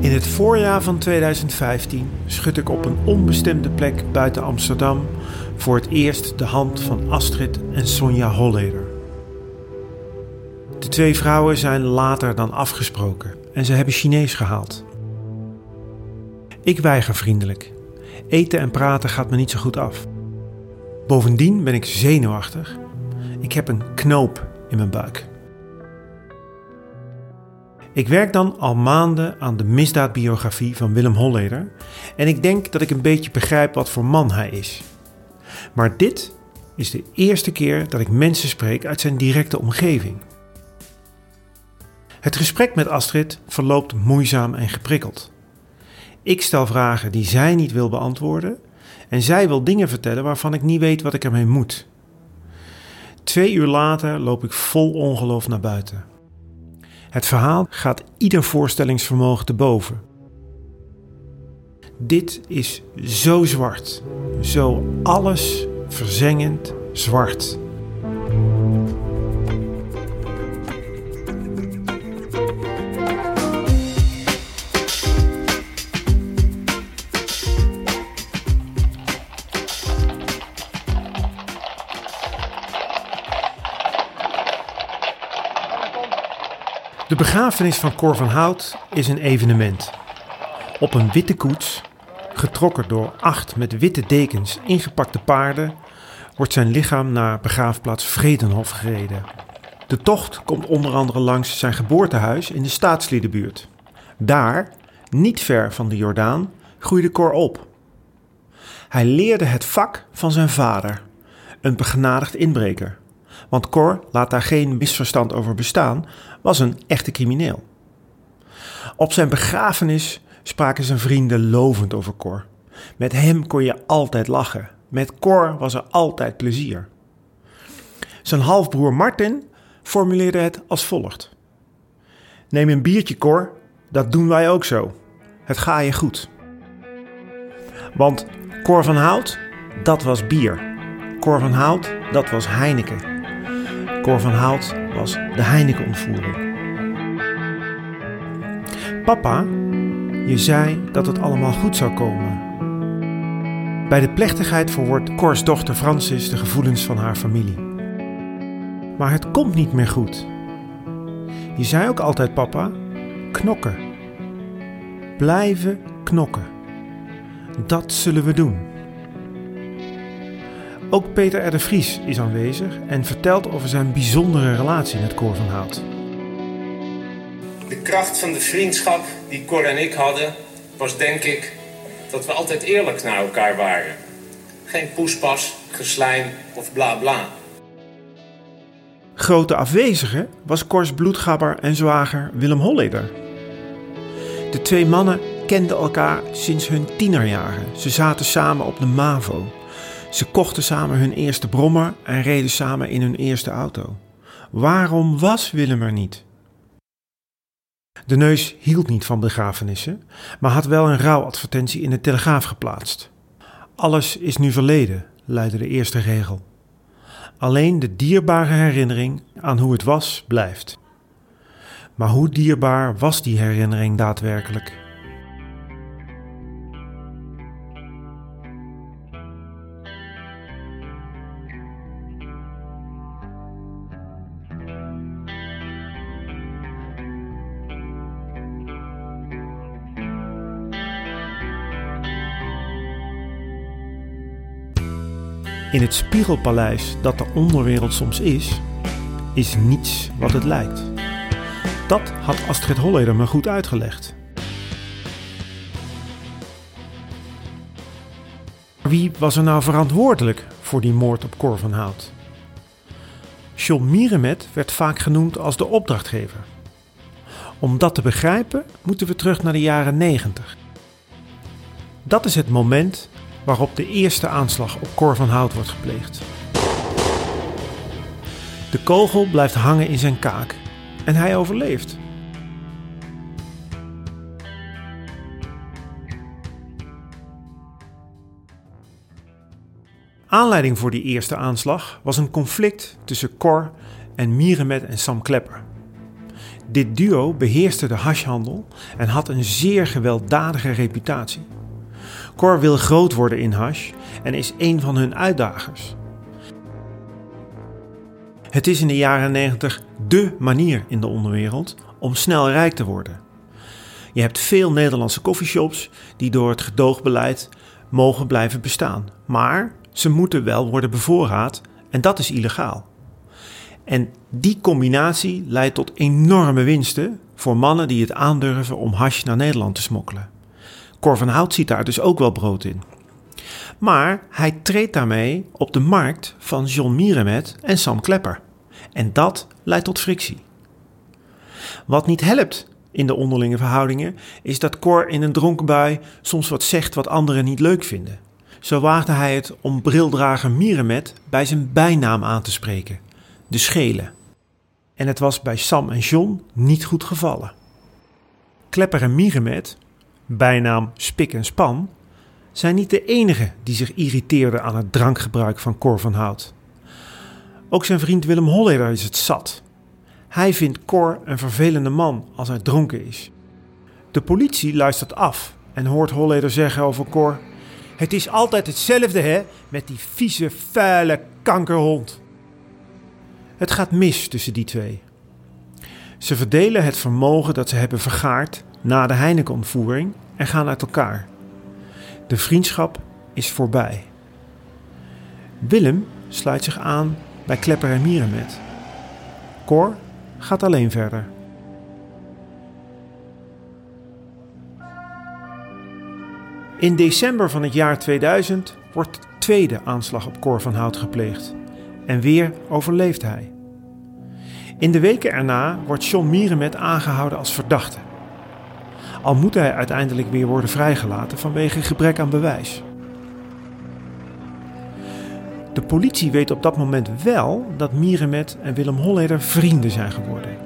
In het voorjaar van 2015 schud ik op een onbestemde plek buiten Amsterdam voor het eerst de hand van Astrid en Sonja Holleder. De twee vrouwen zijn later dan afgesproken en ze hebben Chinees gehaald. Ik weiger vriendelijk. Eten en praten gaat me niet zo goed af. Bovendien ben ik zenuwachtig. Ik heb een knoop in mijn buik. Ik werk dan al maanden aan de misdaadbiografie van Willem Holleder en ik denk dat ik een beetje begrijp wat voor man hij is. Maar dit is de eerste keer dat ik mensen spreek uit zijn directe omgeving. Het gesprek met Astrid verloopt moeizaam en geprikkeld. Ik stel vragen die zij niet wil beantwoorden en zij wil dingen vertellen waarvan ik niet weet wat ik ermee moet. Twee uur later loop ik vol ongeloof naar buiten. Het verhaal gaat ieder voorstellingsvermogen te boven. Dit is zo zwart, zo alles verzengend zwart. De begrafenis van Cor van Hout is een evenement. Op een witte koets, getrokken door acht met witte dekens ingepakte paarden, wordt zijn lichaam naar begraafplaats Vredenhof gereden. De tocht komt onder andere langs zijn geboortehuis in de staatsliedenbuurt. Daar, niet ver van de Jordaan, groeide Cor op. Hij leerde het vak van zijn vader, een begenadigd inbreker. Want Cor, laat daar geen misverstand over bestaan, was een echte crimineel. Op zijn begrafenis spraken zijn vrienden lovend over Cor. Met hem kon je altijd lachen. Met Cor was er altijd plezier. Zijn halfbroer Martin formuleerde het als volgt: Neem een biertje, Cor, dat doen wij ook zo. Het ga je goed. Want Cor van Hout, dat was bier. Cor van Hout, dat was Heineken. Cor van Hout was de Heineken-ontvoering. Papa, je zei dat het allemaal goed zou komen. Bij de plechtigheid verwoordt Cors dochter Francis de gevoelens van haar familie. Maar het komt niet meer goed. Je zei ook altijd, papa, knokken. Blijven knokken. Dat zullen we doen. Ook Peter R. de Vries is aanwezig en vertelt over zijn bijzondere relatie met Cor van Hout. De kracht van de vriendschap die Cor en ik hadden, was denk ik dat we altijd eerlijk naar elkaar waren. Geen poespas, geslijm of bla bla. Grote afwezige was Cors bloedgabber en zwager Willem Holleder. De twee mannen kenden elkaar sinds hun tienerjaren. Ze zaten samen op de MAVO. Ze kochten samen hun eerste brommer en reden samen in hun eerste auto. Waarom was Willem er niet? De neus hield niet van begrafenissen, maar had wel een rouwadvertentie in de Telegraaf geplaatst. Alles is nu verleden, luidde de eerste regel. Alleen de dierbare herinnering aan hoe het was blijft. Maar hoe dierbaar was die herinnering daadwerkelijk? In het spiegelpaleis dat de onderwereld soms is, is niets wat het lijkt. Dat had Astrid Holleder me goed uitgelegd. Wie was er nou verantwoordelijk voor die moord op Cor van Hout? John werd vaak genoemd als de opdrachtgever. Om dat te begrijpen moeten we terug naar de jaren 90. Dat is het moment waarop de eerste aanslag op Cor van Hout wordt gepleegd. De kogel blijft hangen in zijn kaak en hij overleeft. Aanleiding voor die eerste aanslag was een conflict tussen Cor en Mierenmet en Sam Klepper. Dit duo beheerste de hashhandel en had een zeer gewelddadige reputatie. Cor wil groot worden in hash en is een van hun uitdagers. Het is in de jaren 90 dé manier in de onderwereld om snel rijk te worden. Je hebt veel Nederlandse coffeeshops die door het gedoogbeleid mogen blijven bestaan, maar ze moeten wel worden bevoorraad en dat is illegaal. En die combinatie leidt tot enorme winsten voor mannen die het aandurven om hash naar Nederland te smokkelen. Cor van Hout ziet daar dus ook wel brood in. Maar hij treedt daarmee op de markt van John Mierenmet en Sam Klepper. En dat leidt tot frictie. Wat niet helpt in de onderlinge verhoudingen is dat Cor in een dronken bui soms wat zegt wat anderen niet leuk vinden. Zo waagde hij het om brildrager Mierenmet bij zijn bijnaam aan te spreken, de Schelen. En het was bij Sam en John niet goed gevallen. Klepper en Mierenmet, bijnaam Spik en Span, zijn niet de enigen die zich irriteerden aan het drankgebruik van Cor van Hout. Ook zijn vriend Willem Holleder is het zat. Hij vindt Cor een vervelende man als hij dronken is. De politie luistert af en hoort Holleder zeggen over Cor: Het is altijd hetzelfde, hè, met die vieze, vuile kankerhond. Het gaat mis tussen die twee. Ze verdelen het vermogen dat ze hebben vergaard na de Heineken-ontvoering en gaan uit elkaar. De vriendschap is voorbij. Willem sluit zich aan bij Klepper en Mierenmet. Cor gaat alleen verder. In december van het jaar 2000 wordt de tweede aanslag op Cor van Hout gepleegd. En weer overleeft hij. In de weken erna wordt John Mierenmet aangehouden als verdachte. Al moet hij uiteindelijk weer worden vrijgelaten vanwege gebrek aan bewijs. De politie weet op dat moment wel dat Mierenmet en Willem Holleder vrienden zijn geworden.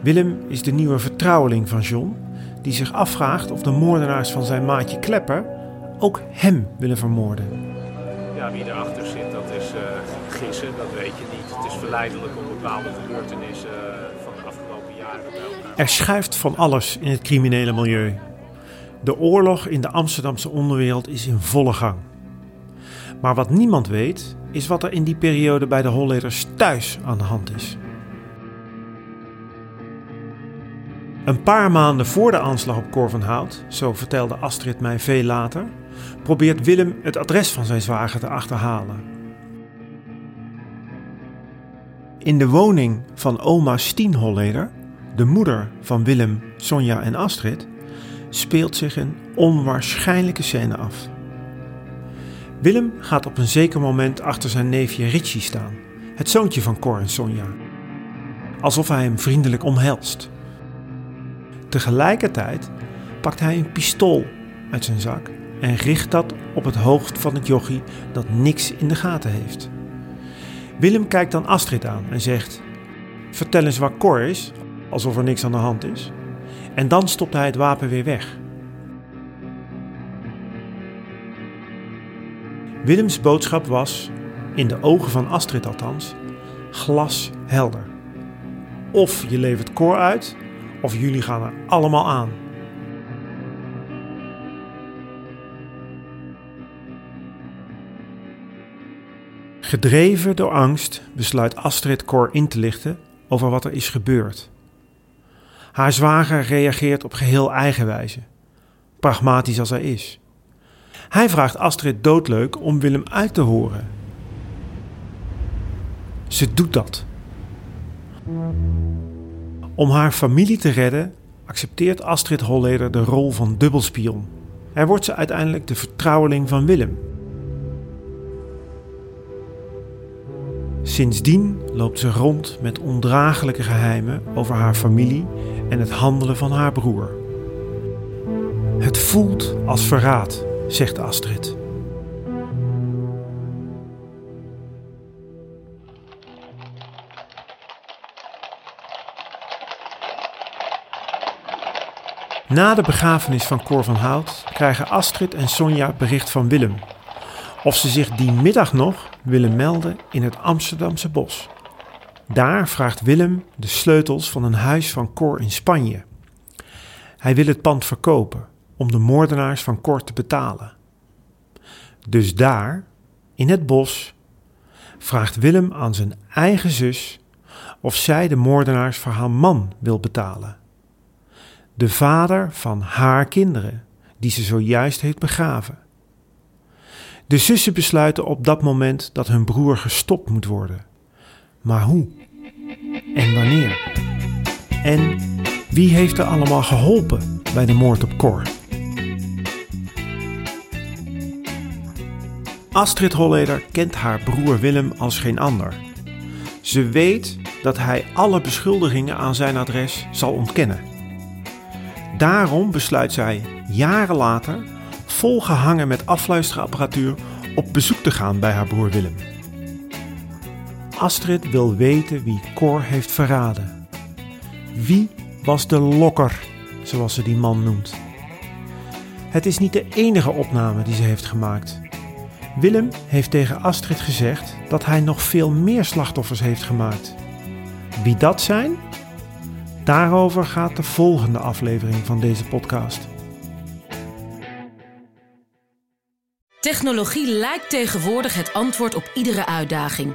Willem is de nieuwe vertrouweling van John, die zich afvraagt of de moordenaars van zijn maatje Klepper ook hem willen vermoorden. Ja, wie erachter zit, dat is uh, gissen, dat weet je niet. Het is verleidelijk om bepaalde gebeurtenissen uh, Er schuift van alles in het criminele milieu. De oorlog in de Amsterdamse onderwereld is in volle gang. Maar wat niemand weet, is wat er in die periode bij de Holleders thuis aan de hand is. Een paar maanden voor de aanslag op Cor van Hout, zo vertelde Astrid mij veel later, probeert Willem het adres van zijn zwager te achterhalen. In de woning van oma Stien Holleder, de moeder van Willem, Sonja en Astrid, speelt zich een onwaarschijnlijke scène af. Willem gaat op een zeker moment achter zijn neefje Richie staan, het zoontje van Cor en Sonja. Alsof hij hem vriendelijk omhelst. Tegelijkertijd pakt hij een pistool uit zijn zak en richt dat op het hoofd van het jochie dat niks in de gaten heeft. Willem kijkt dan Astrid aan en zegt: Vertel eens waar Cor is, alsof er niks aan de hand is. En dan stopt hij het wapen weer weg. Willems boodschap was, in de ogen van Astrid althans, glashelder. Of je levert Cor uit, of jullie gaan er allemaal aan. Gedreven door angst besluit Astrid Cor in te lichten over wat er is gebeurd. Haar zwager reageert op geheel eigen wijze, pragmatisch als hij is. Hij vraagt Astrid doodleuk om Willem uit te horen. Ze doet dat. Om haar familie te redden accepteert Astrid Holleder de rol van dubbelspion. En wordt ze uiteindelijk de vertrouweling van Willem. Sindsdien loopt ze rond met ondraaglijke geheimen over haar familie en het handelen van haar broer. Het voelt als verraad, zegt Astrid. Na de begrafenis van Cor van Hout krijgen Astrid en Sonja bericht van Willem. Of ze zich die middag nog willen melden in het Amsterdamse bos. Daar vraagt Willem de sleutels van een huis van Cor in Spanje. Hij wil het pand verkopen om de moordenaars van Cor te betalen. Dus daar, in het bos, vraagt Willem aan zijn eigen zus of zij de moordenaars voor haar man wil betalen. De vader van haar kinderen, die ze zojuist heeft begraven. De zussen besluiten op dat moment dat hun broer gestopt moet worden. Maar hoe? En wanneer? En wie heeft er allemaal geholpen bij de moord op Cor? Astrid Holleder kent haar broer Willem als geen ander. Ze weet dat hij alle beschuldigingen aan zijn adres zal ontkennen. Daarom besluit zij jaren later, volgehangen met afluisterapparatuur, op bezoek te gaan bij haar broer Willem. Astrid wil weten wie Cor heeft verraden. Wie was de lokker, zoals ze die man noemt? Het is niet de enige opname die ze heeft gemaakt. Willem heeft tegen Astrid gezegd dat hij nog veel meer slachtoffers heeft gemaakt. Wie dat zijn? Daarover gaat de volgende aflevering van deze podcast. Technologie lijkt tegenwoordig het antwoord op iedere uitdaging.